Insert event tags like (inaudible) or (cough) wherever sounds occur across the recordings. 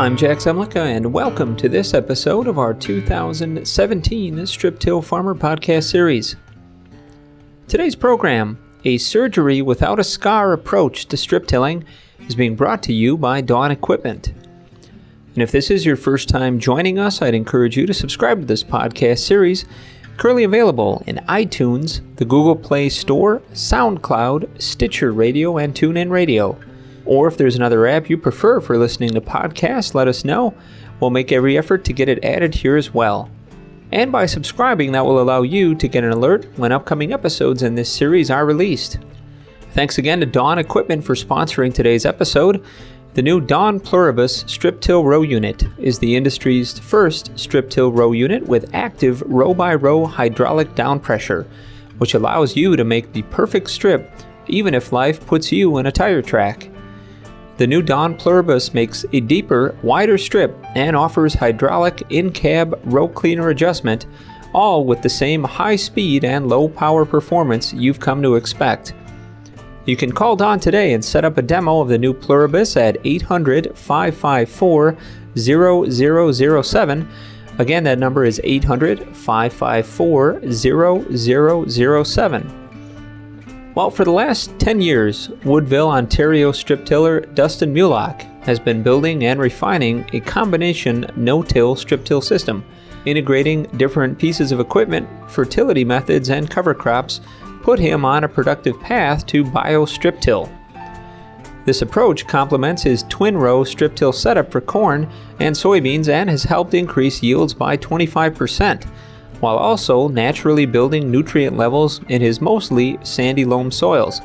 I'm Jack Zemlicka, and welcome to this episode of our 2017 Strip Till Farmer Podcast Series. Today's program, a surgery without a scar approach to strip tilling, is being brought to you by Dawn Equipment. And if this is your first time joining us, I'd encourage you to subscribe to this podcast series, currently available in iTunes, the Google Play Store, SoundCloud, Stitcher Radio, and TuneIn Radio. Or if there's another app you prefer for listening to podcasts, let us know. We'll make every effort to get it added here as well. And by subscribing, that will allow you to get an alert when upcoming episodes in this series are released. Thanks again to Dawn Equipment for sponsoring today's episode. The new Dawn Pluribus strip till row unit is the industry's first strip till row unit with active row by row hydraulic down pressure, which allows you to make the perfect strip even if life puts you in a tire track. The new Dawn Pluribus makes a deeper, wider strip and offers hydraulic in cab row cleaner adjustment, all with the same high speed and low power performance you've come to expect. You can call Dawn today and set up a demo of the new Pluribus at 800 554 0007. Again, that number is 800 554 0007. Well, for the last 10 years, Woodville, Ontario strip tiller Dustin Mulock has been building and refining a combination no till strip till system, integrating different pieces of equipment, fertility methods, and cover crops put him on a productive path to bio strip till. This approach complements his twin row strip till setup for corn and soybeans and has helped increase yields by 25% while also naturally building nutrient levels in his mostly sandy loam soils.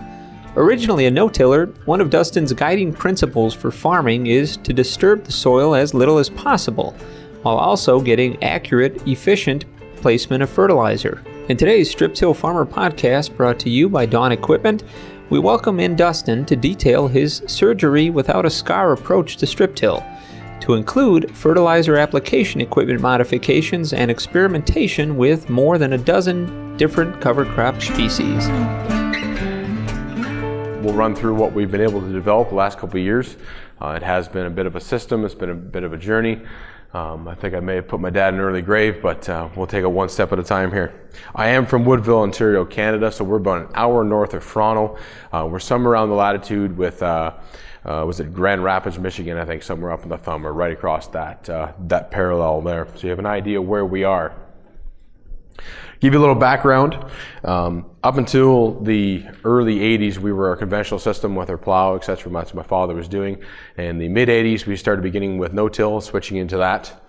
Originally a no-tiller, one of Dustin's guiding principles for farming is to disturb the soil as little as possible, while also getting accurate, efficient placement of fertilizer. In today's Strip Till Farmer podcast, brought to you by Dawn Equipment, we welcome in Dustin to detail his surgery without a scar approach to strip till to include fertilizer application equipment modifications and experimentation with more than a dozen different cover crop species. We'll run through what we've been able to develop the last couple of years. Uh, it has been a bit of a system, it's been a bit of a journey. Um, I think I may have put my dad in an early grave, but uh, we'll take it one step at a time here. I am from Woodville, Ontario, Canada, so we're about an hour north of Toronto. Uh, we're somewhere around the latitude with uh, was it Grand Rapids, Michigan? I think somewhere up in the thumb or right across that uh, that parallel there. So you have an idea where we are. Give you a little background. Um, up until the early 80s, we were a conventional system with our plow, etc. That's what my father was doing. In the mid 80s, we started beginning with no-till, switching into that.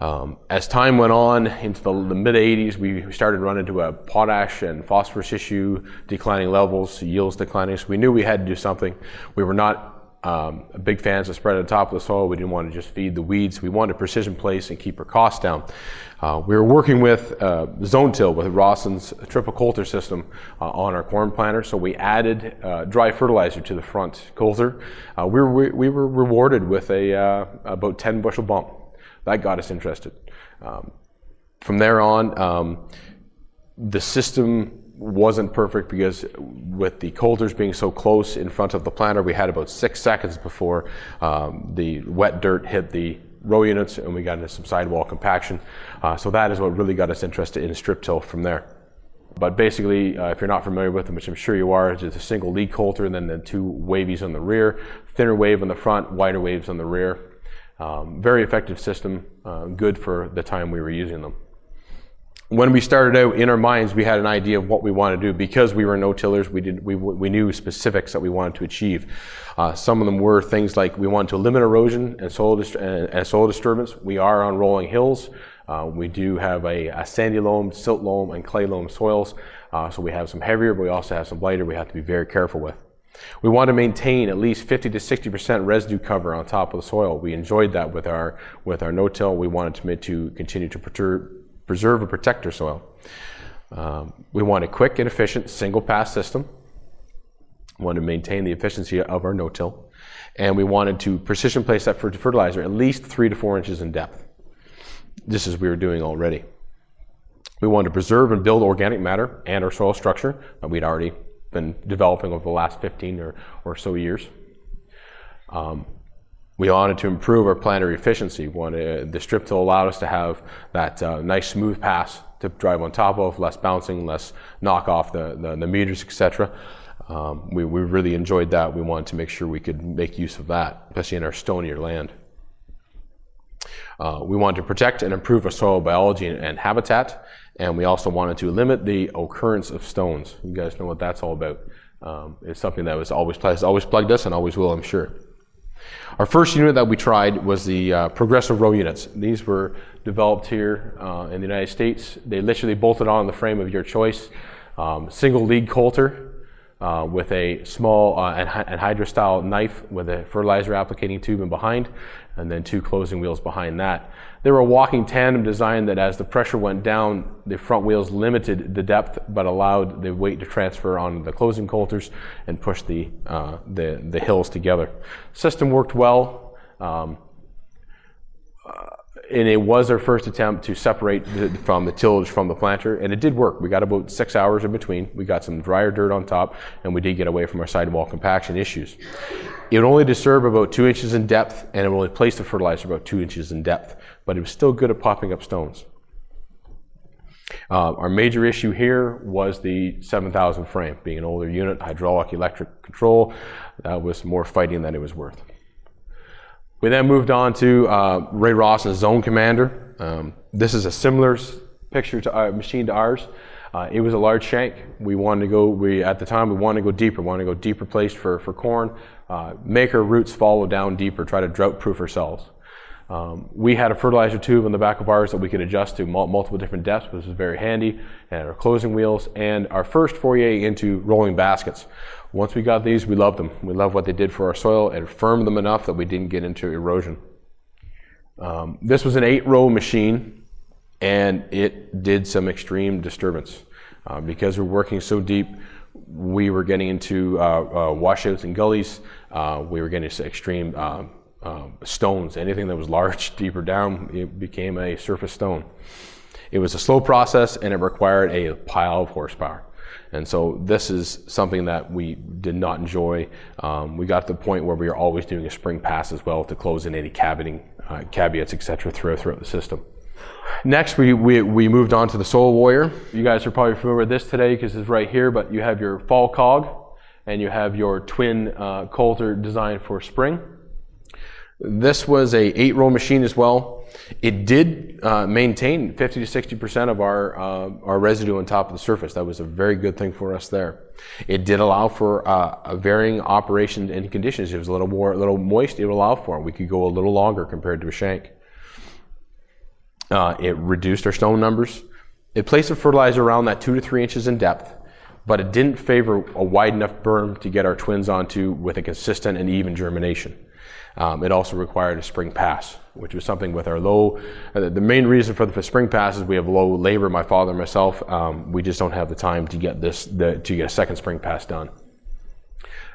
Um, as time went on into the, the, mid 80s, we started running into a potash and phosphorus issue, declining levels, yields declining. So we knew we had to do something. We were not um, big fans of spread at the top of the soil. We didn't want to just feed the weeds. We wanted precision place and keep our costs down. Uh, we were working with uh, zone till with Rawson's triple coulter system uh, on our corn planter, so we added uh, dry fertilizer to the front coulter. Uh, we, were, we were rewarded with a uh, about 10 bushel bump. That got us interested. Um, from there on, um, the system wasn't perfect because with the coulters being so close in front of the planter, we had about six seconds before um, the wet dirt hit the row units and we got into some sidewall compaction. Uh, so that is what really got us interested in strip till from there. But basically, uh, if you're not familiar with them, which I'm sure you are, it's just a single lead coulter and then the two wavies on the rear, thinner wave on the front, wider waves on the rear. Um, very effective system, uh, good for the time we were using them when we started out in our minds, we had an idea of what we wanted to do because we were no-tillers. We did we, we knew specifics that we wanted to achieve. Uh, some of them were things like we wanted to limit erosion and soil dist- and soil disturbance. We are on rolling hills. Uh, we do have a, a, sandy loam, silt loam, and clay loam soils. Uh, so we have some heavier, but we also have some lighter. We have to be very careful with. We want to maintain at least 50 to 60 percent residue cover on top of the soil. We enjoyed that with our with our no-till. We wanted to, to continue to perturb preserve and protect our soil. Um, we want a quick and efficient single pass system. We want to maintain the efficiency of our no-till. And we wanted to precision place that fertilizer at least three to four inches in depth. This is we were doing already. We wanted to preserve and build organic matter and our soil structure that we'd already been developing over the last 15 or, or so years. Um, We wanted to improve our planter efficiency. Wanted, uh, the strip till allowed us to have that uh, nice smooth pass to drive on top of, less bouncing, less knock off the, the, the meters, etc. Um, we, we really enjoyed that. We wanted to make sure we could make use of that, especially in our stonier land. Uh, we wanted to protect and improve our soil biology and, and, habitat, and we also wanted to limit the occurrence of stones. You guys know what that's all about. Um, it's something that was always has always plugged us and always will, I'm sure. Our first unit that we tried was the uh, progressive row units. These were developed here uh, in the United States. They literally bolted on the frame of your choice. Um, single lead coulter uh, with a small uh, anhydrous style knife with a fertilizer applicating tube in behind, and then two closing wheels behind that. They were a walking tandem design that, as the pressure went down, the front wheels limited the depth but allowed the weight to transfer onto the closing coulters and push the, uh, the, the hills together. System worked well. Um, and it was our first attempt to separate the, from the tillage from the planter, and it did work. We got about six hours in between. We got some drier dirt on top, and we did get away from our sidewall compaction issues. It would only disturbed about two inches in depth, and it only placed the fertilizer about two inches in depth, but it was still good at popping up stones. Uh, our major issue here was the 7000 frame, being an older unit, hydraulic electric control. That was more fighting than it was worth. We then moved on to uh, Rawson's Zone Commander. Um, this is a similar picture to our machine to ours. Uh, it was a large shank. We wanted to go. We at the time we wanted to go deeper. Wanted to go deeper placed for for corn. Uh, make our roots follow down deeper. Try to drought proof ourselves. Um, we had a fertilizer tube on the back of ours that we could adjust to mul- multiple different depths, which was very handy. And our closing wheels and our first foray into rolling baskets. Once we got these, we loved them. We loved what they did for our soil and firmed them enough that we didn't get into erosion. Um, this was an eight row machine and it did some extreme disturbance. Uh, because we're working so deep, we were getting into uh, uh, washouts and gullies. Uh, we were getting into extreme um, um, stones. Anything that was large, (laughs) deeper down, it became a surface stone. It was a slow process and it required a pile of horsepower. And so this is something that we did not enjoy. Um, we got to the point where we were always doing a spring pass as well to close in any caviting, uh, caveats, etc., throughout, throughout the system. Next, we, we, we moved on to the Soil Warrior. You guys are probably familiar with this today because it's right here, but you have your fall cog and you have your twin uh, coulter designed for spring. This was a eight row machine as well. It did uh, maintain 50 to 60 percent of our uh, our residue on top of the surface. That was a very good thing for us there. It did allow for uh, a varying operations and conditions. It was a little more, a little moist, it allowed for it. We could go a little longer compared to a shank. It reduced our stone numbers. It placed the fertilizer around that two to three inches in depth, but it didn't favor a wide enough berm to get our twins onto with a consistent and even germination. Um, it also required a spring pass, which was something with our low. Uh, the main reason for the spring pass is we have low labor. My father and myself, um, we just don't have the time to get this the, to get a second spring pass done.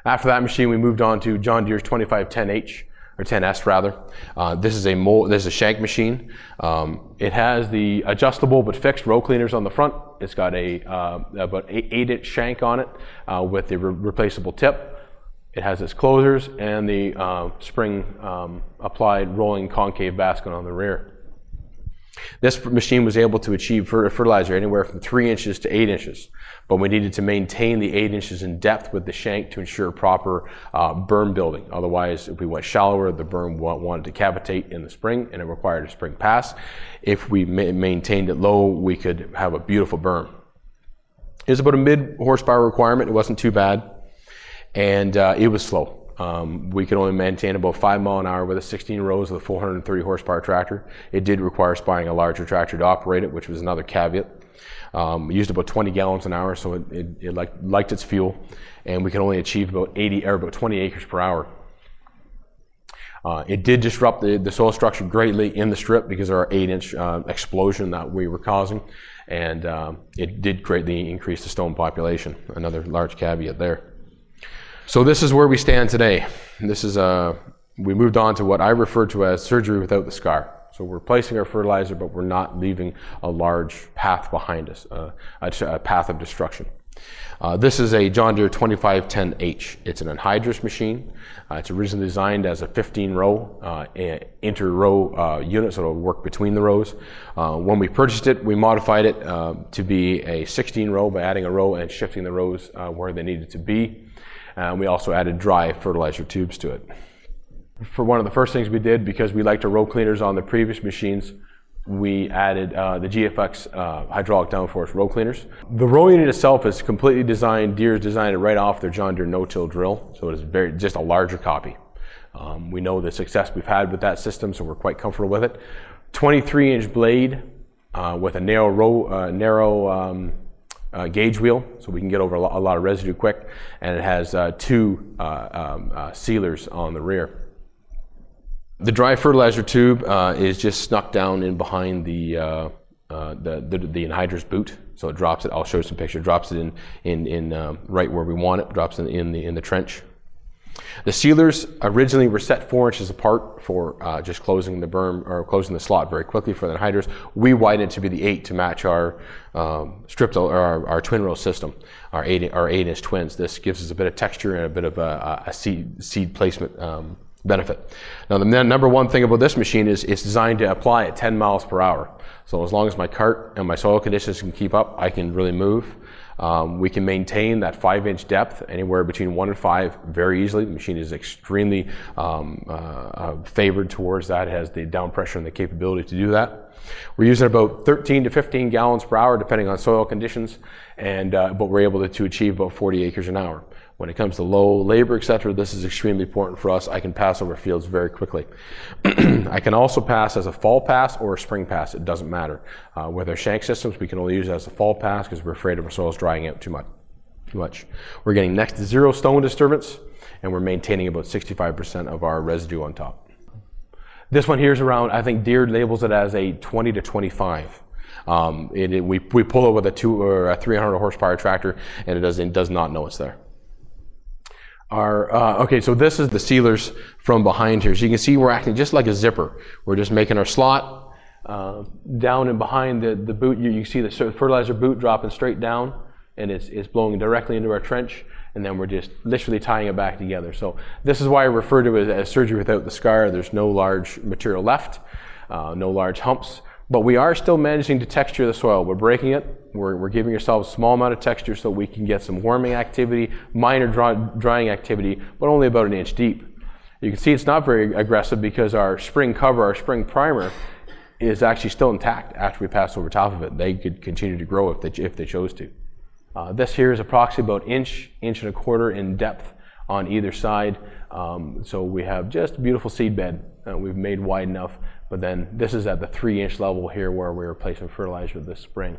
After that machine, we moved on to John Deere's 2510H or 10S rather. Uh, this is a mold, this is a shank machine. Um, it has the adjustable but fixed row cleaners on the front. It's got a uh, about eight, eight, inch shank on it uh, with the re- replaceable tip. It has its closers and the uh, spring um, applied rolling concave basket on the rear. This machine was able to achieve fertilizer anywhere from three inches to eight inches, but we needed to maintain the eight inches in depth with the shank to ensure proper uh, berm building. Otherwise, if we went shallower, the berm wanted to cavitate in the spring and it required a spring pass. If we ma- maintained it low, we could have a beautiful berm. It was about a mid horsepower requirement. It wasn't too bad and uh, it was slow. Um, we could only maintain about five mile an hour with a 16 rows with a 430 horsepower tractor. It did require buying a larger tractor to operate it, which was another caveat. Um, used about 20 gallons an hour, so it, it, it liked, liked, its fuel, and we could only achieve about 80 or about 20 acres per hour. Uh, it did disrupt the, the soil structure greatly in the strip because of our eight-inch uh, explosion that we were causing, and um, it did greatly increase the stone population. Another large caveat there. So this is where we stand today. This is a, uh, we moved on to what I refer to as surgery without the scar. So we're placing our fertilizer, but we're not leaving a large path behind us, uh, a, a, path of destruction. Uh, this is a John Deere 2510H. It's an anhydrous machine. Uh, it's originally designed as a 15 row uh, inter row uh, unit, so it'll work between the rows. When we purchased it, we modified it to be a 16 row by adding a row and shifting the rows where they needed to be. And we also added dry fertilizer tubes to it. For one of the first things we did, because we liked our row cleaners on the previous machines, we added uh, the GFX uh, hydraulic downforce row cleaners. The row unit itself is completely designed, Deere's designed it right off their John Deere no-till drill, so it is very just a larger copy. Um, we know the success we've had with that system, so we're quite comfortable with it. 23 inch blade uh, with a narrow row, uh, narrow um, uh, gauge wheel, so we can get over a lot, a lot of residue quick, and it has uh, two um, sealers on the rear. The dry fertilizer tube uh, is just snuck down in behind the, uh, uh, the, the, the anhydrous boot. So it drops it. I'll show you some picture. Drops it in in, in uh, right where we want it. Drops it in the in the trench. The sealers originally were set four inches apart for uh, just closing the berm or closing the slot very quickly for the anhydrous. We widened it to be the eight to match our um, stripped or our, our, twin row system, our eight our eight inch twins. This gives us a bit of texture and a bit of a, a seed seed placement. Um, benefit. Now, the number one thing about this machine is it's designed to apply at 10 miles per hour. So as long as my cart and my soil conditions can keep up, I can really move. Um, we can maintain that five inch depth anywhere between one and five very easily. The machine is extremely um, uh, uh, favored towards that. It has the down pressure and the capability to do that. We're using about 13 to 15 gallons per hour depending on soil conditions, and uh, but we're able to, to achieve about 40 acres an hour. When it comes to low labor, etc., this is extremely important for us. I can pass over fields very quickly. (clears throat) I can also pass as a fall pass or a spring pass. It doesn't matter. Uh, with our shank systems, we can only use it as a fall pass because we're afraid of our soils drying out too much. Too much. We're getting next to zero stone disturbance, and we're maintaining about 65% of our residue on top. This one here is around, I think Deere labels it as a 20 to 25. Um, it, it, we, we pull it with a two or a 300 horsepower tractor, and it does, it does not know it's there uh, okay, so this is the sealers from behind here. So you can see we're acting just like a zipper. We're just making our slot uh, down and behind the, the boot. You, you see the fertilizer boot dropping straight down and it's, it's blowing directly into our trench and then we're just literally tying it back together. So this is why I refer to it as surgery without the scar. There's no large material left, uh, no large humps. But we are still managing to texture the soil. We're breaking it. We're, we're giving ourselves a small amount of texture so we can get some warming activity, minor dry, drying activity, but only about an inch deep. You can see it's not very aggressive because our spring cover, our spring primer, is actually still intact after we pass over top of it. They could continue to grow if they, if they chose to. Uh, this here is approximately about inch, inch and a quarter in depth on either side. Um, so we have just a beautiful seed bed uh, we've made wide enough but then this is at the three inch level here where we are placing fertilizer this spring.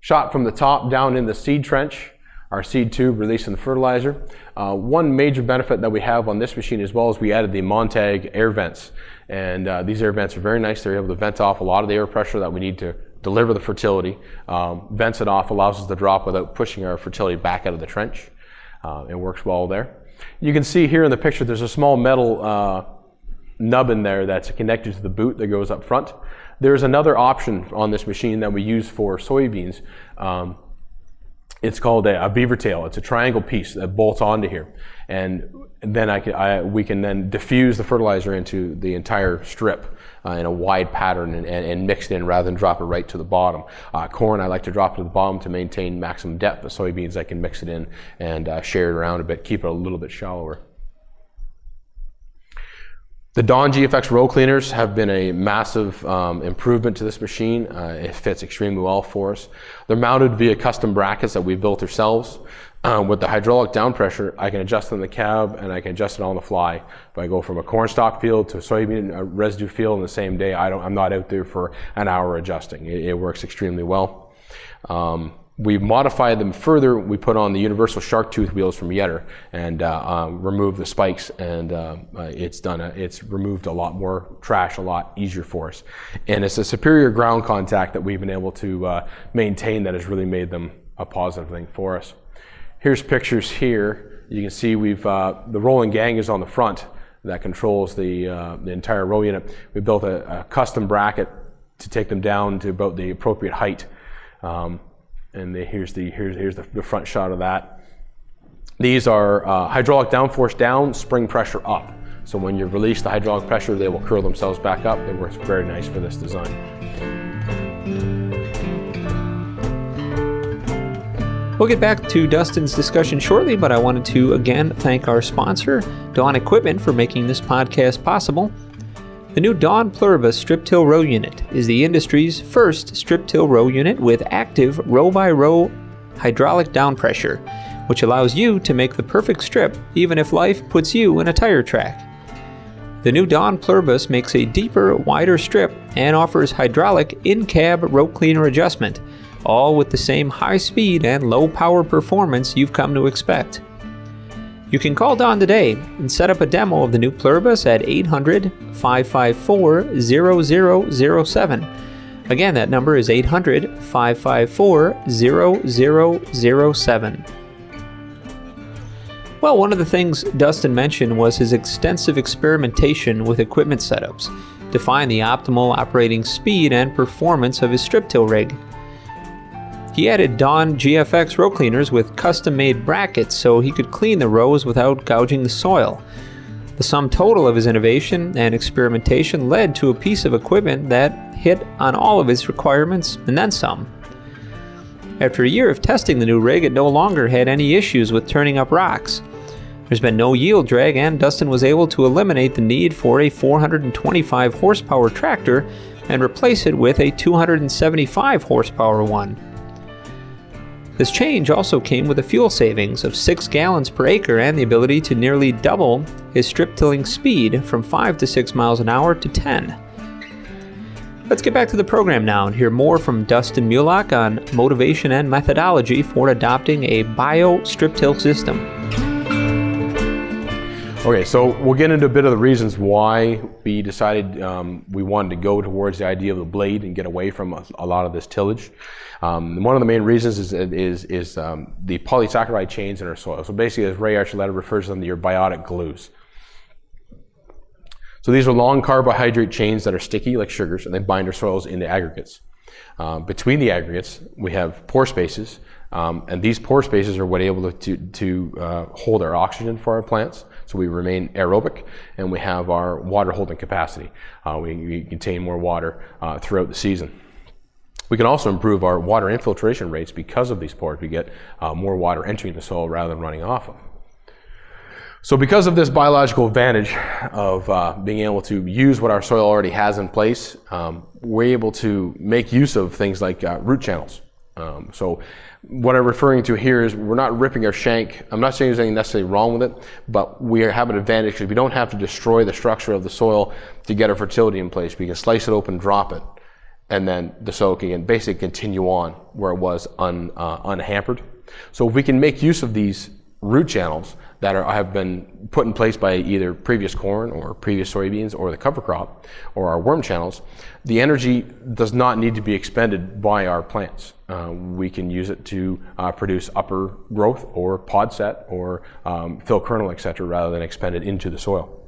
Shot from the top down in the seed trench, our seed tube releasing the fertilizer. Uh, one major benefit that we have on this machine as well is we added the Montag air vents. And uh, these air vents are very nice. They're able to vent off a lot of the air pressure that we need to deliver the fertility. Um, vents it off, allows us to drop without pushing our fertility back out of the trench. Uh, it works well there. You can see here in the picture there's a small metal uh, nub in there that's connected to the boot that goes up front. There's another option on this machine that we use for soybeans. Um, it's called a, a, beaver tail. It's a triangle piece that bolts onto here, and then I can, I, we can then diffuse the fertilizer into the entire strip uh, in a wide pattern and, and, and, mix it in rather than drop it right to the bottom. Uh, corn, I like to drop to the bottom to maintain maximum depth. But soybeans, I can mix it in and uh, share it around a bit, keep it a little bit shallower. The Dawn GFX row cleaners have been a massive um, improvement to this machine. Uh, it fits extremely well for us. They're mounted via custom brackets that we built ourselves. Uh, with the hydraulic down pressure, I can adjust in the cab and I can adjust it on the fly. If I go from a corn stalk field to a soybean residue field in the same day, I don't, I'm not out there for an hour adjusting. It, it works extremely well. Um, we modified them further. We put on the universal shark tooth wheels from Yetter and uh, um, removed the spikes, and uh, uh, it's done. A, it's removed a lot more trash, a lot easier for us, and it's a superior ground contact that we've been able to uh, maintain that has really made them a positive thing for us. Here's pictures here. You can see we've uh, the rolling gang is on the front that controls the uh, the entire row unit. We built a, a, custom bracket to take them down to about the appropriate height. Um, And the, here's, the, here's, here's the, the, front shot of that. These are uh, hydraulic downforce down, spring pressure up. So when you release the hydraulic pressure, they will curl themselves back up. It works very nice for this design. We'll get back to Dustin's discussion shortly, but I wanted to again thank our sponsor, Dawn Equipment, for making this podcast possible. The new Dawn Pluribus strip till row unit is the industry's first strip till row unit with active row by row hydraulic down pressure, which allows you to make the perfect strip even if life puts you in a tire track. The new Dawn Pluribus makes a deeper, wider strip and offers hydraulic in cab row cleaner adjustment, all with the same high speed and low power performance you've come to expect. You can call Dawn today and set up a demo of the new Pluribus at 800 554 0007. Again, that number is 800 554 0007. Well, one of the things Dustin mentioned was his extensive experimentation with equipment setups to find the optimal operating speed and performance of his strip till rig. He added Dawn GFX row cleaners with custom made brackets so he could clean the rows without gouging the soil. The sum total of his innovation and experimentation led to a piece of equipment that hit on all of its requirements and then some. After a year of testing the new rig, it no longer had any issues with turning up rocks. There's been no yield drag, and Dustin was able to eliminate the need for a 425 horsepower tractor and replace it with a 275 horsepower one. This change also came with a fuel savings of 6 gallons per acre and the ability to nearly double his strip tilling speed from 5 to 6 miles an hour to 10. Let's get back to the program now and hear more from Dustin Mulock on motivation and methodology for adopting a bio strip till system. Okay, so we'll get into a bit of the reasons why we decided um, we wanted to go towards the idea of the blade and get away from a, a lot of this tillage. Um, one of the main reasons is, is, is um, the polysaccharide chains in our soil. So basically, as Ray Archuleta refers to them, your biotic glues. So these are long carbohydrate chains that are sticky like sugars, and they bind our soils into aggregates. Um, between the aggregates, we have pore spaces, um, and these pore spaces are what able to, to, to uh, hold our oxygen for our plants. So we remain aerobic and we have our water holding capacity. Uh, we, we, contain more water uh, throughout the season. We can also improve our water infiltration rates because of these pores. We get uh, more water entering the soil rather than running off of. So, because of this biological advantage of uh, being able to use what our soil already has in place, um, we're able to make use of things like uh, root channels. Um, so, what I'm referring to here is we're not ripping our shank. I'm not saying there's anything necessarily wrong with it, but we have an advantage because we don't have to destroy the structure of the soil to get our fertility in place. We can slice it open, drop it, and then the soil can basically continue on where it was un, uh, unhampered. So if we can make use of these root channels that are, have been put in place by either previous corn or previous soybeans or the cover crop or our worm channels, the energy does not need to be expended by our plants. Uh, we can use it to uh, produce upper growth or pod set or um, fill kernel, etc., rather than expend it into the soil.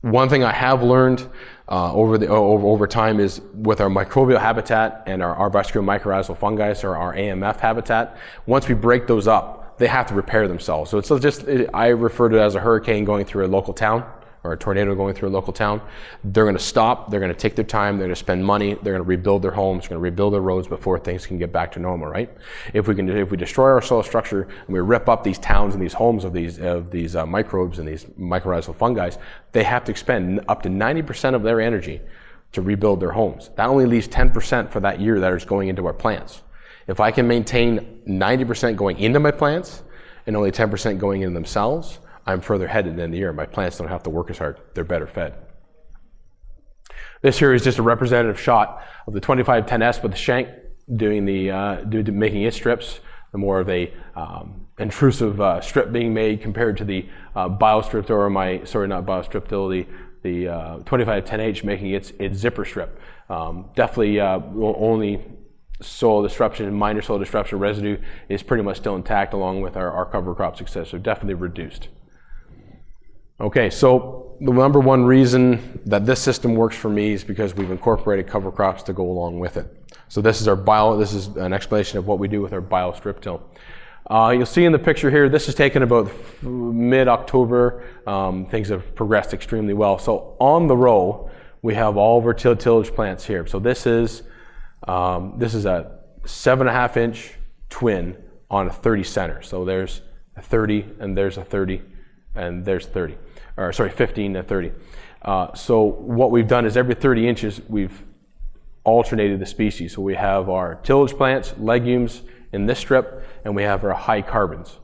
One thing I have learned uh, over, the, over, over time is with our microbial habitat and our arbuscular mycorrhizal fungi, or our AMF habitat, once we break those up, they have to repair themselves. So it's just, I refer to it as a hurricane going through a local town or a tornado going through a local town, they're going to stop, they're going to take their time, they're going to spend money, they're going to rebuild their homes, they're going to rebuild their roads before things can get back to normal, right? If we can, if we destroy our soil structure and we rip up these towns and these homes of these of these uh, microbes and these mycorrhizal fungi, they have to expend up to 90% of their energy to rebuild their homes. That only leaves 10% for that year that is going into our plants. If I can maintain 90% going into my plants and only 10% going in themselves, I'm further ahead in the year. My plants don't have to work as hard. They're better fed. This here is just a representative shot of the 2510S with the shank doing the, uh, making its strips. The more of a um, intrusive uh, strip being made compared to the uh, biostrip or my, sorry, not biostrip, the, the uh, 2510H making its, its zipper strip. Um, definitely uh, only soil disruption, minor soil disruption residue is pretty much still intact along with our, our cover crop success, so definitely reduced. Okay, so the number one reason that this system works for me is because we've incorporated cover crops to go along with it. So this is our bio, this is an explanation of what we do with our bio strip till. Uh, you'll see in the picture here, this is taken about mid-October. Um, things have progressed extremely well. So on the row, we have all of our tillage plants here. So this is, um, this is a seven and a half inch twin on a 30 center. So there's a 30 and there's a 30 and there's 30, or sorry, 15 and 30. Uh, so what we've done is every 30 inches, we've alternated the species. So we have our tillage plants, legumes in this strip, and we have our high carbons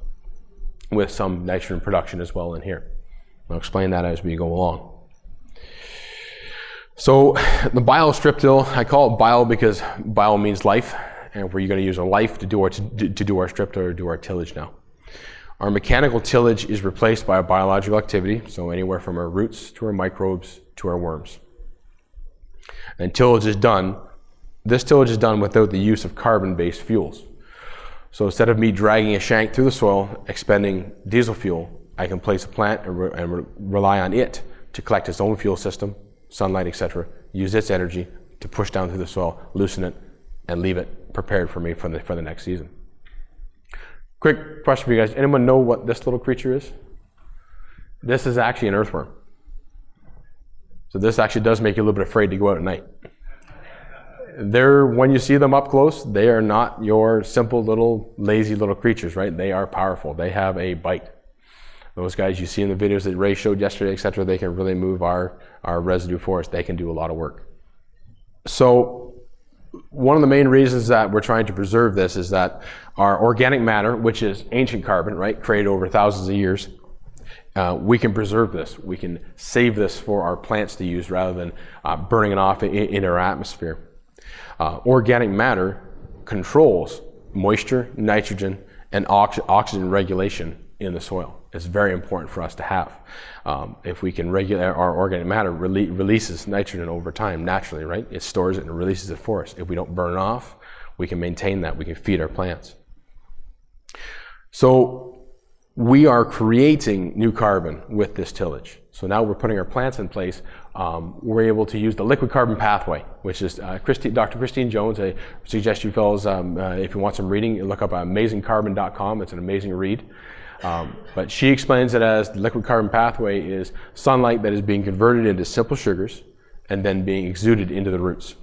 with some nitrogen production as well in here. I'll explain that as we go along. So the bio strip till, I call it bio because bio means life, and we're going to use a life to do our, to, do our striptill or do our tillage now. Our mechanical tillage is replaced by a biological activity, so anywhere from our roots to our microbes to our worms. And tillage is done, this tillage is done without the use of carbon based fuels. So instead of me dragging a shank through the soil, expending diesel fuel, I can place a plant and, re- and re- rely on it to collect its own fuel system, sunlight, etc., use its energy to push down through the soil, loosen it, and leave it prepared for me for the, for the next season. Quick question for you guys. Anyone know what this little creature is? This is actually an earthworm. So this actually does make you a little bit afraid to go out at night. They're when you see them up close, they are not your simple little lazy little creatures, right? They are powerful. They have a bite. Those guys you see in the videos that Ray showed yesterday, et cetera, they can really move our, our residue for us. They can do a lot of work. So one of the main reasons that we're trying to preserve this is that our organic matter, which is ancient carbon, right, created over thousands of years, uh, we can preserve this. We can save this for our plants to use rather than uh, burning it off in, in our atmosphere. Uh, organic matter controls moisture, nitrogen, and ox- oxygen regulation in the soil. It's very important for us to have. Um, if we can regulate our organic matter, rele- releases nitrogen over time naturally, right? It stores it and releases it for us. If we don't burn off, we can maintain that. We can feed our plants. So we are creating new carbon with this tillage. So now we're putting our plants in place. Um, we're able to use the liquid carbon pathway, which is uh, Christi- Dr. Christine Jones. I suggest you fellows, um, uh, if you want some reading, look up amazingcarbon.com. It's an amazing read. Um, but she explains it as the liquid carbon pathway is sunlight that is being converted into simple sugars and then being exuded into the roots.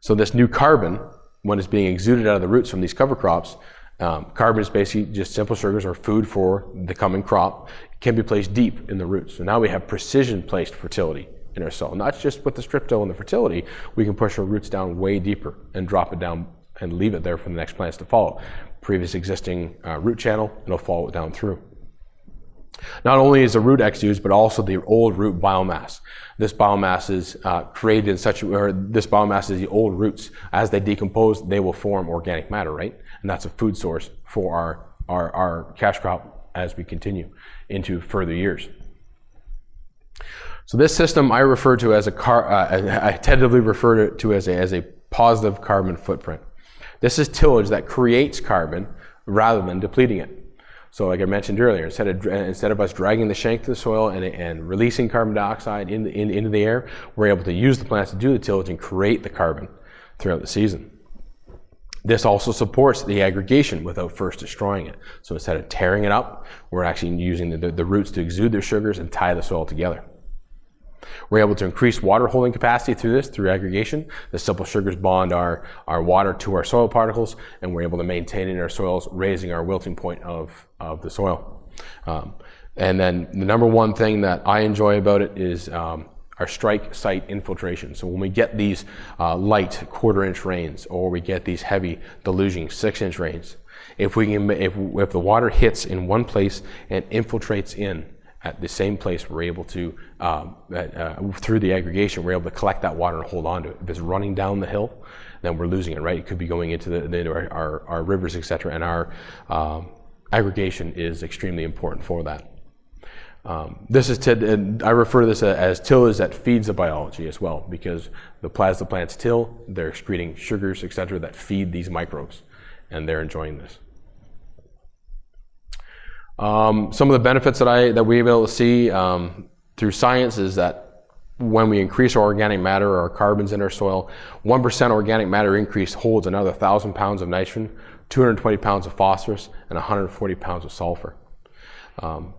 So this new carbon, when it's being exuded out of the roots from these cover crops, um, carbon is basically just simple sugars or food for the coming crop. Can be placed deep in the roots. So now we have precision placed fertility in our soil. Not just with the strip till and the fertility, we can push our roots down way deeper and drop it down and leave it there for the next plants to follow. Previous existing uh, root channel, and it'll follow it down through. Not only is the root exused, but also the old root biomass. This biomass is uh, created in such or this biomass is the old roots. As they decompose, they will form organic matter, right? And that's a food source for our, our, our cash crop as we continue into further years. So this system I refer to as a car, uh, I tentatively refer to as a, as a positive carbon footprint. This is tillage that creates carbon rather than depleting it. So, like I mentioned earlier, instead of instead of us dragging the shank to the soil and, and releasing carbon dioxide in in, into the air, we're able to use the plants to do the tillage and create the carbon throughout the season. This also supports the aggregation without first destroying it. So instead of tearing it up, we're actually using the, the roots to exude their sugars and tie the soil together. We're able to increase water holding capacity through this, through aggregation. The simple sugars bond our, our water to our soil particles, and we're able to maintain in our soils, raising our wilting point of, of the soil. Um, and then the number one thing that I enjoy about it is um, our strike site infiltration. So when we get these uh, light quarter inch rains, or we get these heavy deluging six inch rains, if we can, if, if the water hits in one place and infiltrates in at the same place, we're able to, um, uh, through the aggregation, we're able to collect that water and hold on to it. If it's running down the hill, then we're losing it, right? It could be going into, the, into our, our, our, rivers, etc. And our um, aggregation is extremely important for that. Um, this is I refer to this as tillage that feeds the biology as well, because the plasma plants till, they're excreting sugars, etc., that feed these microbes, and they're enjoying this. Um, some of the benefits that I that we've been able to see um, through science is that when we increase our organic matter or our carbons in our soil, 1% organic matter increase holds another 1,000 pounds of nitrogen, 220 pounds of phosphorus, and 140 pounds of sulfur. Um,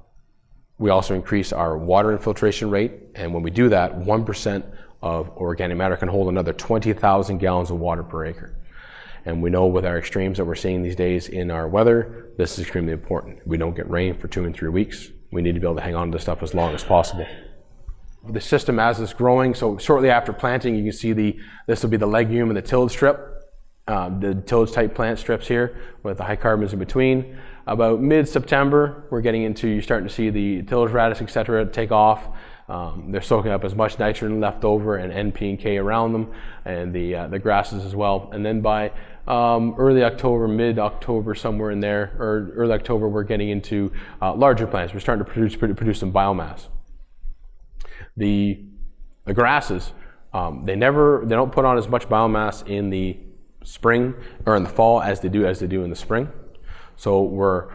we also increase our water infiltration rate, and when we do that, 1% of organic matter can hold another 20,000 gallons of water per acre. And we know with our extremes that we're seeing these days in our weather, this is extremely important. We don't get rain for two and three weeks. We need to be able to hang on to stuff as long as possible. The system as it's growing, so shortly after planting, you can see the this will be the legume and the tillage strip, uh, the tillage type plant strips here with the high carbons in between. About mid-September, we're getting into you're starting to see the tillage radish, etc., take off. Um, they're soaking up as much nitrogen left over and N, P, and K around them, and the uh, the grasses as well. And then by um, early October, mid October, somewhere in there, or early October, we're getting into uh, larger plants. We're starting to produce produce some biomass. The the grasses, um, they never they don't put on as much biomass in the spring or in the fall as they do as they do in the spring. So we're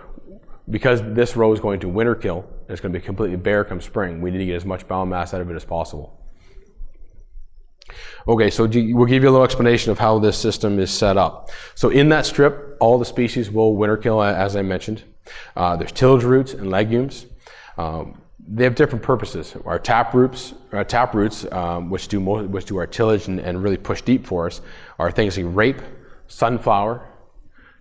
because this row is going to winter kill, it's going to be completely bare come spring. We need to get as much biomass out of it as possible. Okay, so we'll give you a little explanation of how this system is set up. So in that strip, all the species will winter kill, as I mentioned. Uh, there's tillage roots and legumes. Um, they have different purposes. Our tap roots, our tap roots, um, which do most, which do our tillage and, and, really push deep for us, are things like rape, sunflower,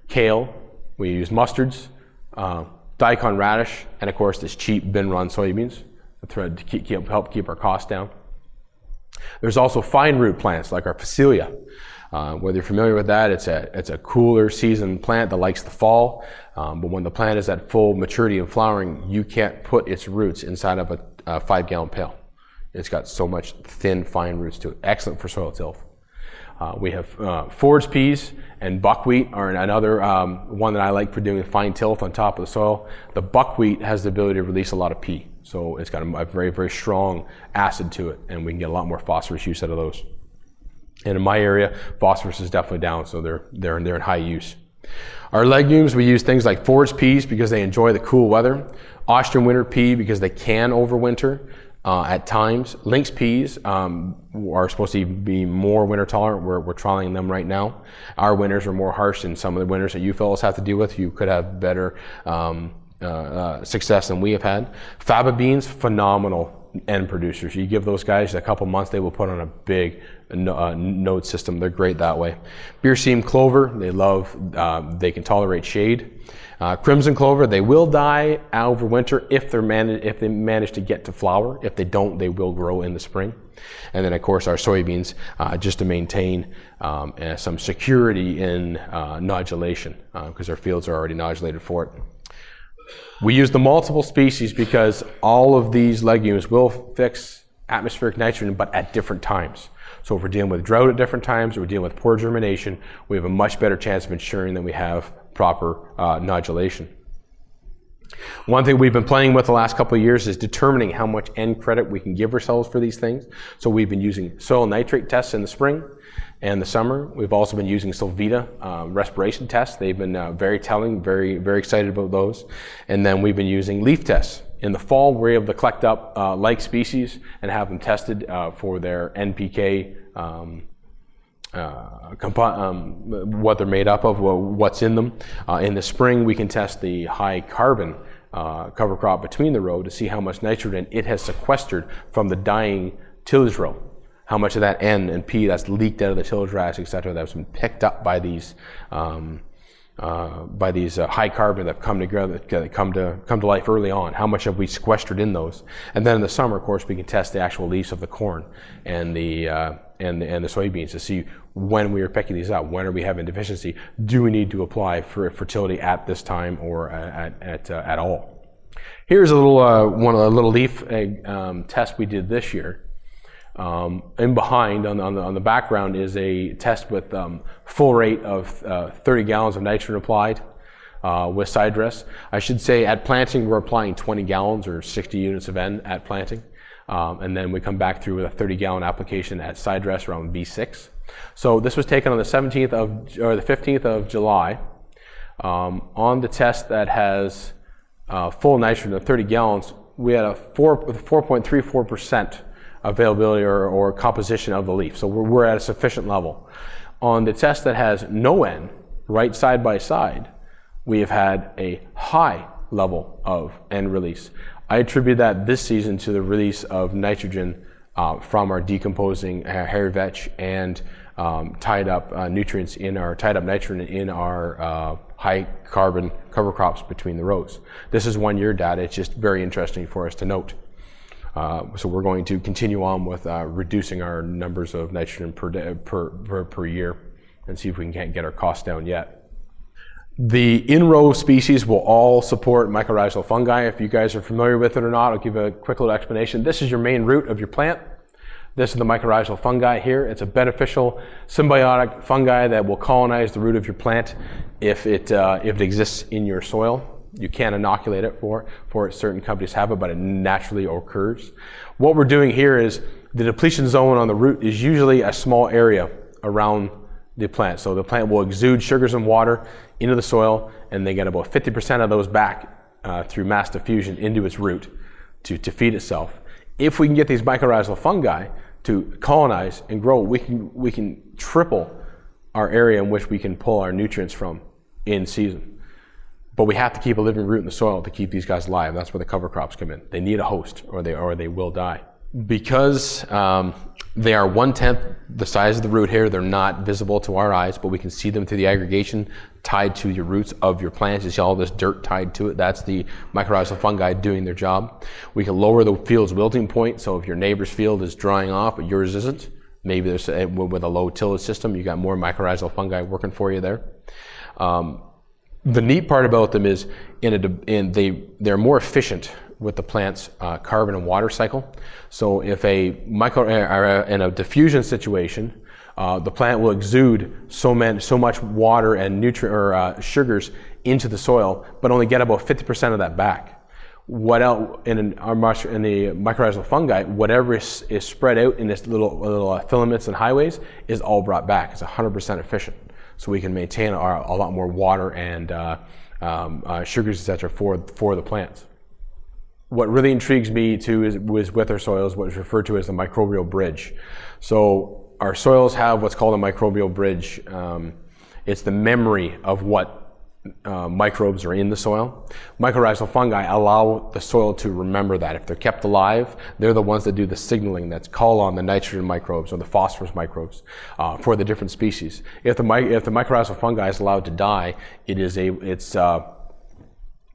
kale. We use mustards, uh, daikon radish, and of course this cheap bin run soybeans to keep, help keep our costs down. There's also fine root plants like our Phacelia. Uh, whether you're familiar with that, it's a, it's a cooler season plant that likes the fall. Um, but when the plant is at full maturity and flowering, you can't put its roots inside of a, a five gallon pail. It's got so much thin, fine roots to it. Excellent for soil tilth. Uh, we have uh, forage peas and buckwheat are another um, one that I like for doing fine tilth on top of the soil. The buckwheat has the ability to release a lot of pea. So it's got a, very, very strong acid to it, and we can get a lot more phosphorus use out of those. And in my area, phosphorus is definitely down, so they're, they're, they're in high use. Our legumes, we use things like forage peas because they enjoy the cool weather, Austrian winter pea because they can overwinter uh, at times. Lynx peas um, are supposed to be more winter tolerant. We're, we're trialing them right now. Our winters are more harsh than some of the winters that you fellows have to deal with. You could have better um, uh, uh, success than we have had. Faba beans, phenomenal N producers. You give those guys a couple months, they will put on a big uh, node system. They're great that way. Berseem clover, they love, uh, they can tolerate shade. Uh, crimson clover, they will die over winter if they're if they manage to get to flower. If they don't, they will grow in the spring. And then, of course, our soybeans, uh, just to maintain um, some security in uh, nodulation, because our fields are already nodulated for it. We use the multiple species because all of these legumes will fix atmospheric nitrogen, but at different times. So if we're dealing with drought at different times, or we're dealing with poor germination, we have a much better chance of ensuring that we have proper uh, nodulation. One thing we've been playing with the last couple of years is determining how much N credit we can give ourselves for these things. So we've been using soil nitrate tests in the spring and the summer. We've also been using Solvita uh, respiration tests. They've been uh, very telling, very very excited about those. And then we've been using leaf tests. In the fall, we're able to collect up uh, like species and have them tested uh, for their NPK. Um, uh, um, what they're made up of, what's in them. Uh, in the spring, we can test the high carbon uh, cover crop between the row to see how much nitrogen it has sequestered from the dying tillage row how much of that N and P that's leaked out of the tillage et cetera, that's been picked up by these um, uh, by these uh, high carbon that come together, that come to come to life early on. How much have we sequestered in those? And then in the summer, of course, we can test the actual leaves of the corn and the uh, and the, and the soybeans to see when we are picking these up. When are we having deficiency? Do we need to apply for fertility at this time or at at uh, at all? Here's a little uh, one a little leaf um, test we did this year. Um, in behind on the, on, the, on the, background is a test with um, full rate of uh, 30 gallons of nitrogen applied uh, with side dress. I should say at planting we're applying 20 gallons or 60 units of N at planting. Um, and then we come back through with a 30 gallon application at side dress around V6. So this was taken on the 17th of, or the 15th of July um, on the test that has uh, full nitrogen of 30 gallons, we had a 4, 4.34% availability or, or composition of the leaf. So we're, we're at a sufficient level. On the test that has no N, right side by side, we have had a high level of N release. I attribute that this season to the release of nitrogen uh, from our decomposing uh, hairy vetch and um, tied up uh, nutrients in our tied up nitrogen in our uh, high carbon cover crops between the rows. This is one year data. It's just very interesting for us to note. Uh, so we're going to continue on with uh, reducing our numbers of nitrogen per, year and see if we can get our costs down yet. The in-row species will all support mycorrhizal fungi. If you guys are familiar with it or not, I'll give a quick little explanation. This is your main root of your plant. This is the mycorrhizal fungi here. It's a beneficial symbiotic fungi that will colonize the root of your plant if it, uh, if it exists in your soil. You can't inoculate it for, for it. Certain companies have it, but it naturally occurs. What we're doing here is the depletion zone on the root is usually a small area around the plant. So the plant will exude sugars and water into the soil, and they get about 50% of those back uh, through mass diffusion into its root to, to feed itself. If we can get these mycorrhizal fungi to colonize and grow, we can, we can triple our area in which we can pull our nutrients from in season. But we have to keep a living root in the soil to keep these guys alive. That's where the cover crops come in. They need a host, or they, or they will die. Because um, they are one tenth the size of the root hair. They're not visible to our eyes, but we can see them through the aggregation tied to your roots of your plants. You see all this dirt tied to it. That's the mycorrhizal fungi doing their job. We can lower the field's wilting point. So if your neighbor's field is drying off, but yours isn't, maybe there's a, with a low tillage system, you got more mycorrhizal fungi working for you there. Um, the neat part about them is in a, in they they're more efficient with the plant's uh, carbon and water cycle. So if a micro uh, in a diffusion situation, uh, the plant will exude so, many, so much water and nutrient or uh, sugars into the soil, but only get about 50% of that back. What else in, an, in the mycorrhizal fungi, whatever is, is, spread out in this little, little uh, filaments and highways is all brought back. It's 100% efficient, so we can maintain our, a lot more water and uh, um, sugars, etc., for for the plants what really intrigues me too is, is with our soils what is referred to as the microbial bridge. So our soils have what's called a microbial bridge. Um, it's the memory of what uh, microbes are in the soil. Mycorrhizal fungi allow the soil to remember that. If they're kept alive, they're the ones that do the signaling that's call on the nitrogen microbes or the phosphorus microbes uh, for the different species. If the, if the mycorrhizal fungi is allowed to die, it is a, it's, uh,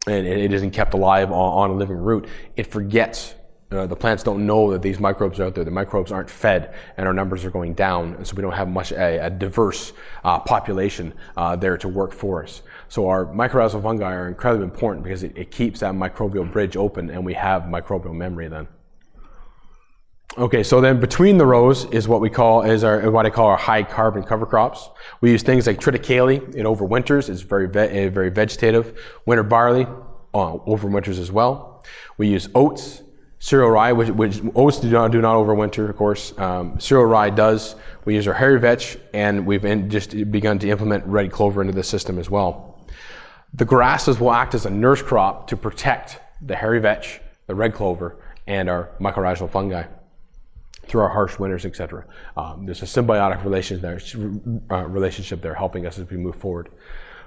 and it isn't kept alive on, a living root, it forgets. Uh, the plants don't know that these microbes are out there. The microbes aren't fed, and our numbers are going down, and so we don't have much a, a diverse uh, population uh, there to work for us. So our mycorrhizal fungi are incredibly important because it, it keeps that microbial bridge open, and we have microbial memory then. Okay, so then between the rows is what we call is our what I call our high carbon cover crops. We use things like triticale. It overwinters. It's very ve- eh, very vegetative. Winter barley uh, overwinters as well. We use oats, cereal rye, which, which oats do not do not overwinter, of course. Um, cereal rye does. We use our hairy vetch, and we've in, just begun to implement red clover into the system as well. The grasses will act as a nurse crop to protect the hairy vetch, the red clover, and our mycorrhizal fungi through our harsh winters, etc. Um, there's a symbiotic relationship there, uh, relationship there helping us as we move forward.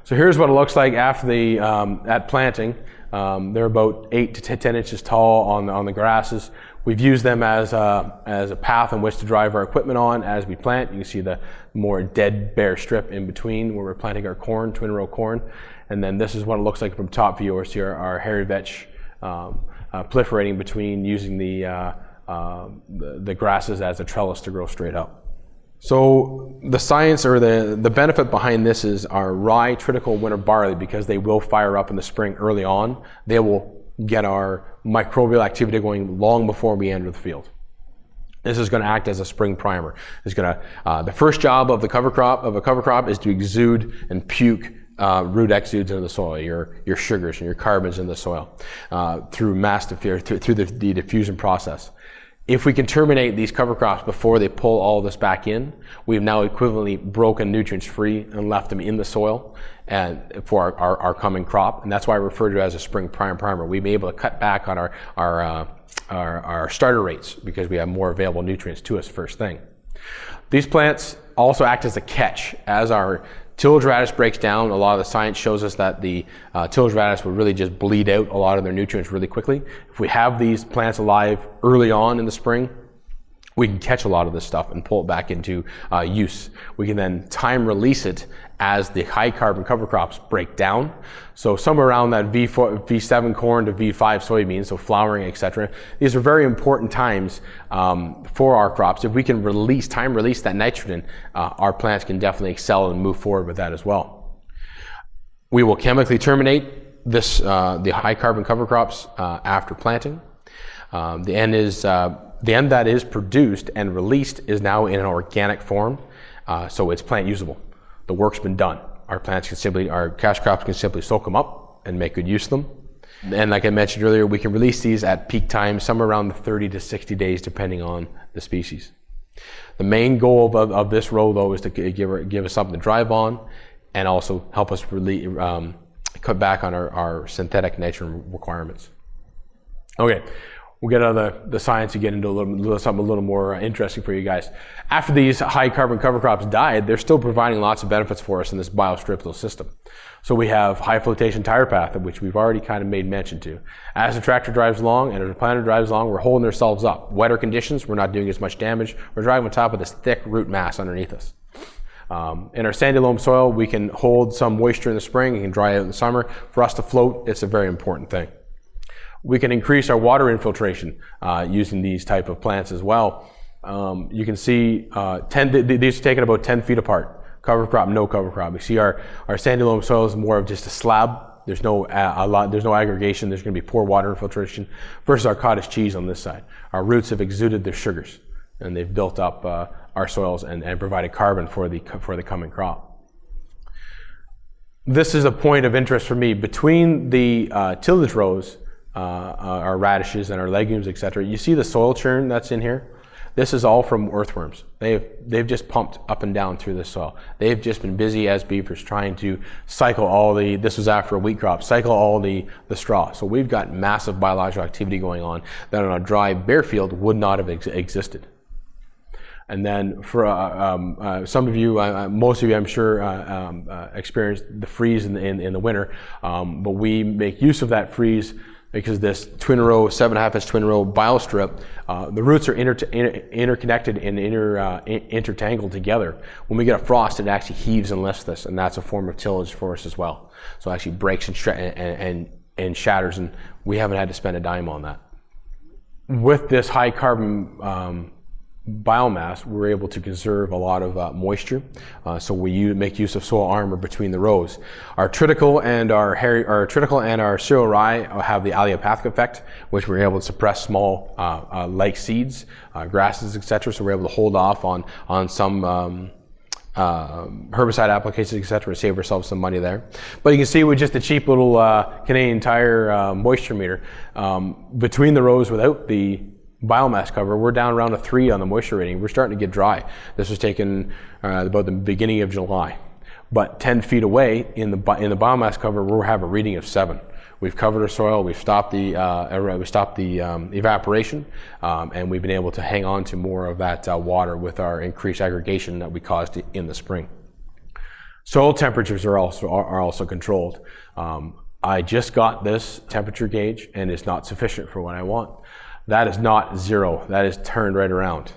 So here's what it looks like after the um, at planting. Um, they're about eight to ten inches tall on on the grasses. We've used them as a, as a path in which to drive our equipment on as we plant. You can see the more dead bare strip in between where we're planting our corn, twin row corn. And then this is what it looks like from top view, or see our, our hairy vetch um, uh, proliferating between using the uh, um, the, the grasses as a trellis to grow straight up. So the science or the, the benefit behind this is our rye, triticale, winter barley, because they will fire up in the spring early on, they will get our microbial activity going long before we enter the field. This is going to act as a spring primer. It's going to, uh, the first job of the cover crop of a cover crop is to exude and puke uh, root exudes into the soil, your, your sugars and your carbons in the soil uh, through mass through, through the, the diffusion process If we can terminate these cover crops before they pull all this back in, we've now equivalently broken nutrients free and left them in the soil and for our, our, coming crop. And that's why I refer to it as a spring prime primer. We've been able to cut back on our, uh, our, our starter rates because we have more available nutrients to us first thing. These plants also act as a catch as our tillage radish breaks down. A lot of the science shows us that the uh, tillage radish will really just bleed out a lot of their nutrients really quickly. If we have these plants alive early on in the spring, we can catch a lot of this stuff and pull it back into uh, use. We can then time release it as the high carbon cover crops break down. So somewhere around that V4, V7 corn to V5 soybeans, so flowering, etc. These are very important times um, for our crops. If we can release, time release that nitrogen, uh, our plants can definitely excel and move forward with that as well. We will chemically terminate this, uh, the high carbon cover crops uh, after planting. Um, the N is uh, the N that is produced and released is now in an organic form, uh, so it's plant usable the work's been done. Our plants can simply, our cash crops can simply soak them up and make good use of them. And like I mentioned earlier, we can release these at peak time, somewhere around the 30 to 60 days, depending on the species. The main goal of, of this row, though, is to give, give us something to drive on and also help us really, um, cut back on our, our synthetic nitrogen requirements. Okay, we'll get out of the, the science and get into a little, something a little more uh, interesting for you guys. After these high carbon cover crops died, they're still providing lots of benefits for us in this biostrip till system. So we have high flotation tire path, which we've already kind of made mention to. As the tractor drives along and as the planter drives along, we're holding ourselves up. Wetter conditions, we're not doing as much damage. We're driving on top of this thick root mass underneath us. Um, in our sandy loam soil, we can hold some moisture in the spring, can dry out in the summer. For us to float, it's a very important thing. We can increase our water infiltration uh, using these type of plants as well. Um, you can see uh, 10, these are taken about 10 feet apart. Cover crop, no cover crop. You see our, our sandy loam soil is more of just a slab. There's no a lot. There's no aggregation. There's going to be poor water infiltration. Versus our cottage cheese on this side, our roots have exuded their sugars, and they've built up uh, our soils and, and provided carbon for the for the coming crop. This is a point of interest for me. Between the uh, tillage rows uh, uh, our radishes and our legumes, etc. You see the soil churn that's in here? This is all from earthworms. They've, they've just pumped up and down through the soil. They've just been busy as beavers trying to cycle all the, this was after a wheat crop, cycle all the, the straw. So we've got massive biological activity going on that on a dry bare field would not have ex- existed. And then for uh, um, uh, some of you, uh, uh most of you, I'm sure, uh, um, experienced the freeze in the, in, in the winter. Um, but we make use of that freeze because this twin row, seven and a half inch twin row biostrip, uh, the roots are inter- inter- interconnected and inter, uh, intertangled together. When we get a frost, it actually heaves and lifts this, and that's a form of tillage for us as well. So it actually breaks and, sh- and, and, and shatters, and we haven't had to spend a dime on that. With this high carbon um, biomass, we're able to conserve a lot of uh, moisture. Uh, so we use, make use of soil armor between the rows. Our triticale and our, hairy, our and our cereal rye have the allelopathic effect, which we're able to suppress small uh, uh like seeds, uh, grasses, etc. So we're able to hold off on on some. Um, uh, herbicide applications, etc., to save ourselves some money there. But you can see with just a cheap little uh, Canadian Tire uh, moisture meter, um, between the rows without the biomass cover, we're down around a three on the moisture rating. We're starting to get dry. This was taken uh, about the beginning of July. But 10 feet away in the, in the biomass cover, we'll have a reading of seven. We've covered our soil, we've stopped the, uh, we stopped the um, evaporation, um, and we've been able to hang on to more of that uh, water with our increased aggregation that we caused in the spring. Soil temperatures are also, are also controlled. Um, I just got this temperature gauge and it's not sufficient for what I want. That is not zero. That is turned right around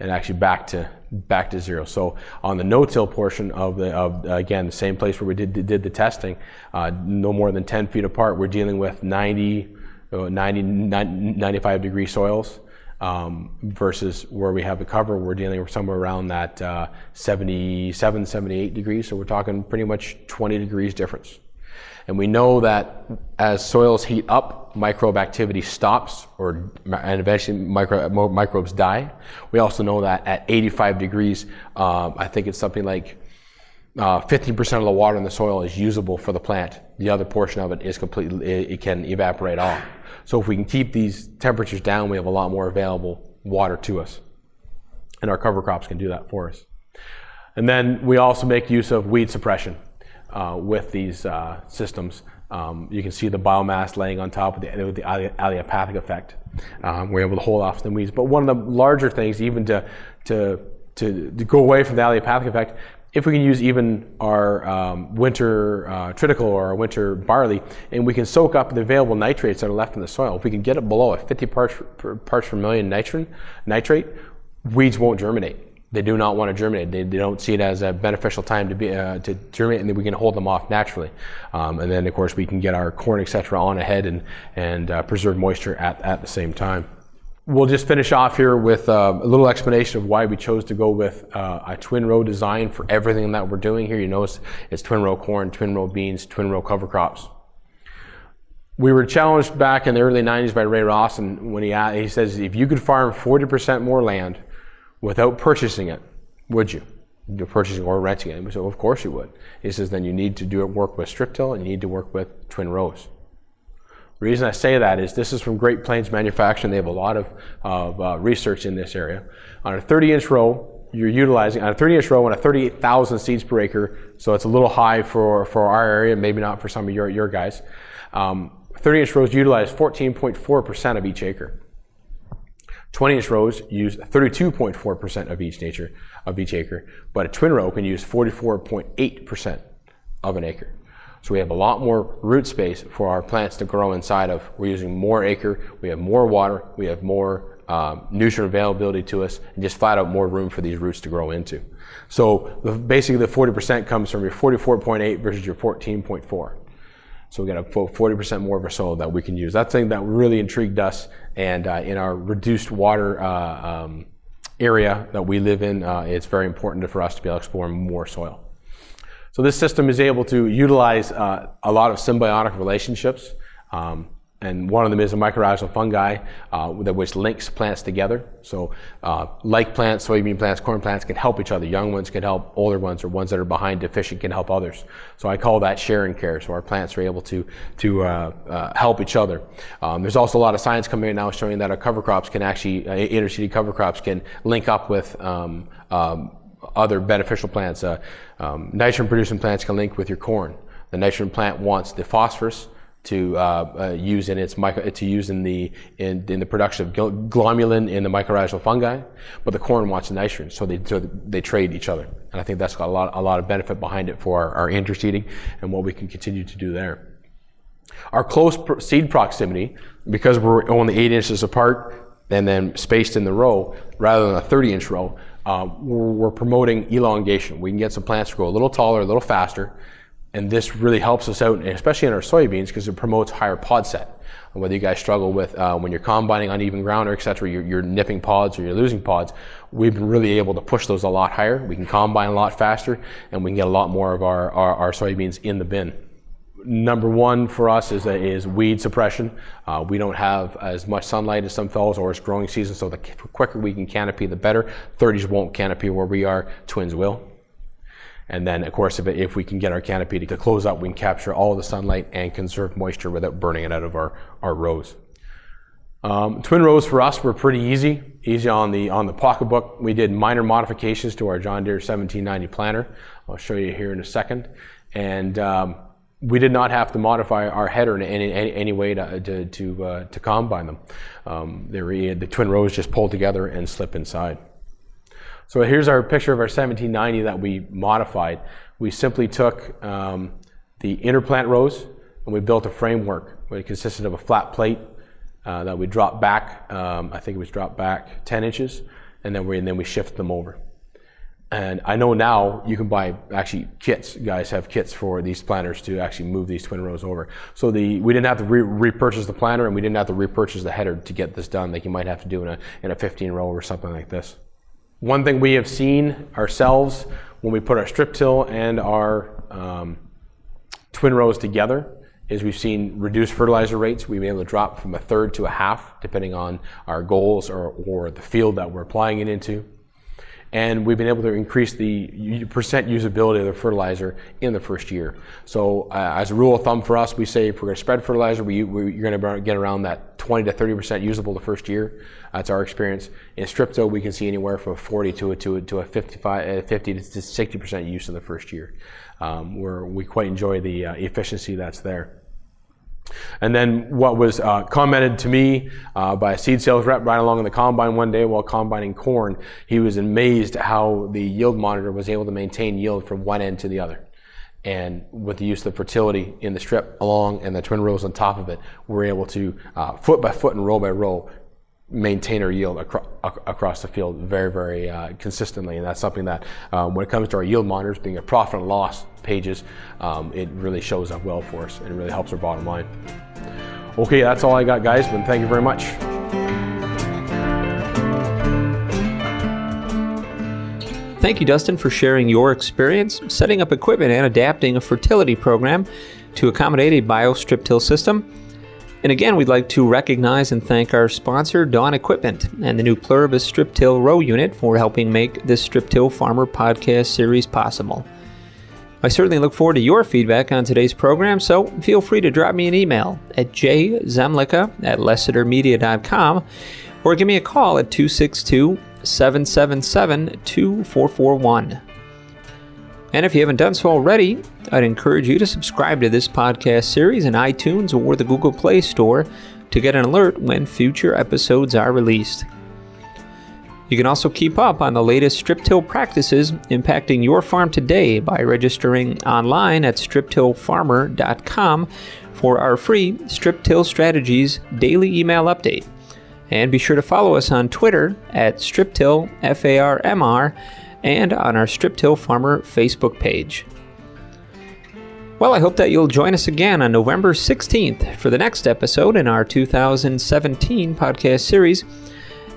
and actually back to back to zero. So on the no-till portion of the of again the same place where we did did the testing, uh, no more than 10 feet apart, we're dealing with 90, uh, 90 95 degree soils. Um, versus where we have the cover, we're dealing with somewhere around that uh, 77, 78 degrees. So we're talking pretty much 20 degrees difference. And we know that as soils heat up, microbe activity stops, or and eventually micro, microbes die. We also know that at 85 degrees, um, I think it's something like uh, 15% of the water in the soil is usable for the plant. The other portion of it is completely, it, it can evaporate off. So if we can keep these temperatures down, we have a lot more available water to us. And our cover crops can do that for us. And then we also make use of weed suppression uh, with these uh, systems. Um, you can see the biomass laying on top of the, with the allelopathic effect. Um, we're able to hold off the weeds. But one of the larger things, even to, to, to, go away from the allelopathic effect, if we can use even our um, winter uh, triticale or our winter barley, and we can soak up the available nitrates that are left in the soil, if we can get it below a 50 parts per, million nitrate, weeds won't germinate. They do not want to germinate. They, they don't see it as a beneficial time to be uh, to germinate, and then we can hold them off naturally. Um, and then, of course, we can get our corn, etc., on ahead and and uh, preserve moisture at, at the same time. We'll just finish off here with uh, a little explanation of why we chose to go with uh, a twin row design for everything that we're doing here. You notice it's twin row corn, twin row beans, twin row cover crops. We were challenged back in the early 90s by Ray Rawson when he, he says, if you could farm 40% more land without purchasing it, would you? You're purchasing or renting it. So of course you would. He says, then you need to do it, work with strip till and you need to work with twin rows. The reason I say that is this is from Great Plains Manufacturing. They have a lot of, of uh, research in this area. On a 30 inch row, you're utilizing, on a 30 inch row on a 38,000 seeds per acre, so it's a little high for, for our area, maybe not for some of your, your guys. Um, 30 inch rows utilize 14.4% of each acre. 20 inch rows use 32.4% of each nature of each acre, but a twin row can use 44.8% of an acre. So we have a lot more root space for our plants to grow inside of. We're using more acre, we have more water, we have more um, nutrient availability to us, and just flat out more room for these roots to grow into. So the, basically, the 40% comes from your 44.8 versus your 14.4. So we got a 40% more of our soil that we can use. That's something that really intrigued us, and uh, in our reduced water uh, um, area that we live in, uh, it's very important for us to be able to explore more soil. So this system is able to utilize uh, a lot of symbiotic relationships. Um, and one of them is a mycorrhizal fungi uh, that which links plants together. So, uh, like plants, soybean plants, corn plants can help each other. Young ones can help older ones, or ones that are behind deficient can help others. So I call that sharing care. So our plants are able to to uh, uh help each other. Um, there's also a lot of science coming in now showing that our cover crops can actually uh, interseeded cover crops can link up with um, um, other beneficial plants. Uh, um, nitrogen producing plants can link with your corn. The nitrogen plant wants the phosphorus to uh, uh, use in its micro, to use in the in, in the production of glomalin in the mycorrhizal fungi, but the corn wants nitrogen, so they so they trade each other, and I think that's got a lot a lot of benefit behind it for our, our interseeding and what we can continue to do there. Our close seed proximity, because we're only eight inches apart and then spaced in the row rather than a 30 inch row, uh, we're, promoting elongation. We can get some plants to grow a little taller, a little faster, and this really helps us out, especially in our soybeans, because it promotes higher pod set. And whether you guys struggle with uh, when you're combining on uneven ground or etc., you're, you're nipping pods or you're losing pods, we've been really able to push those a lot higher. We can combine a lot faster, and we can get a lot more of our, our, our soybeans in the bin number one for us is, is weed suppression. Uh, we don't have as much sunlight as some fellows or it's growing season, so the quicker we can canopy, the better. 30s won't canopy where we are, twins will. And then, of course, if, if we can get our canopy to, to close up, we can capture all the sunlight and conserve moisture without burning it out of our, our rows. Um, twin rows for us were pretty easy, easy on the on the pocketbook. We did minor modifications to our John Deere 1790 planter. I'll show you here in a second. And um, we did not have to modify our header in any, any, any way to, to, to, uh, to combine them. Um, were, the twin rows just pulled together and slip inside. So here's our picture of our 1790 that we modified. We simply took um, the inner plant rows and we built a framework. It consisted of a flat plate uh, that we dropped back, um, I think it was dropped back 10 inches, and then we, and then we shift them over. And I know now you can buy actually kits. Guys have kits for these planters to actually move these twin rows over. So the we didn't have to re- repurchase the planter and we didn't have to repurchase the header to get this done, like you might have to do in a in a 15 row or something like this. One thing we have seen ourselves when we put our strip till and our um, twin rows together is we've seen reduced fertilizer rates. We've been able to drop from a third to a half, depending on our goals or, or the field that we're applying it into. And we've been able to increase the percent usability of the fertilizer in the first year. So, uh, as a rule of thumb for us, we say if we're going to spread fertilizer, we, we, you're going to get around that 20 to 30 percent usable the first year. That's our experience. In strip-till, we can see anywhere from 40 to a, to a, to a 55, uh, 50 to 60 percent use in the first year, um, where we quite enjoy the uh, efficiency that's there. And then what was uh, commented to me uh, by a seed sales rep right along in the combine one day while combining corn, he was amazed how the yield monitor was able to maintain yield from one end to the other. And with the use of the fertility in the strip along and the twin rows on top of it, we're able to uh, foot by foot and row by row maintain our yield acro- across the field very, very uh, consistently. And that's something that, um, when it comes to our yield monitors being a profit and loss pages, um, it really shows up well for us and really helps our bottom line. Okay, that's all I got, guys, but thank you very much. Thank you, Dustin, for sharing your experience setting up equipment and adapting a fertility program to accommodate a biostrip till system. And again, we'd like to recognize and thank our sponsor, Dawn Equipment, and the new Pluribus Strip Till Row Unit for helping make this Strip Till Farmer podcast series possible. I certainly look forward to your feedback on today's program, so feel free to drop me an email at jzemlicka at lessitermedia.com or give me a call at 262 777 2441. And if you haven't done so already, I'd encourage you to subscribe to this podcast series in iTunes or the Google Play Store to get an alert when future episodes are released. You can also keep up on the latest strip till practices impacting your farm today by registering online at striptillfarmer.com for our free Strip Till Strategies daily email update. And be sure to follow us on Twitter at StripTillFarmr and on our Strip Till Farmer Facebook page. Well, I hope that you'll join us again on November 16th for the next episode in our 2017 podcast series.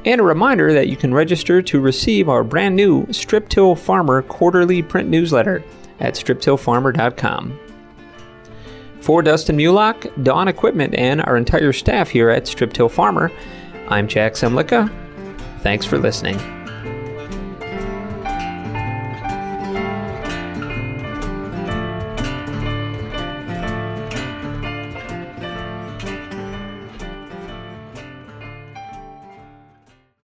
And a reminder that you can register to receive our brand new Strip Till Farmer quarterly print newsletter at striptillfarmer.com. For Dustin Mulock, Dawn Equipment, and our entire staff here at Strip Till Farmer, I'm Jack Zemlicka. Thanks for listening.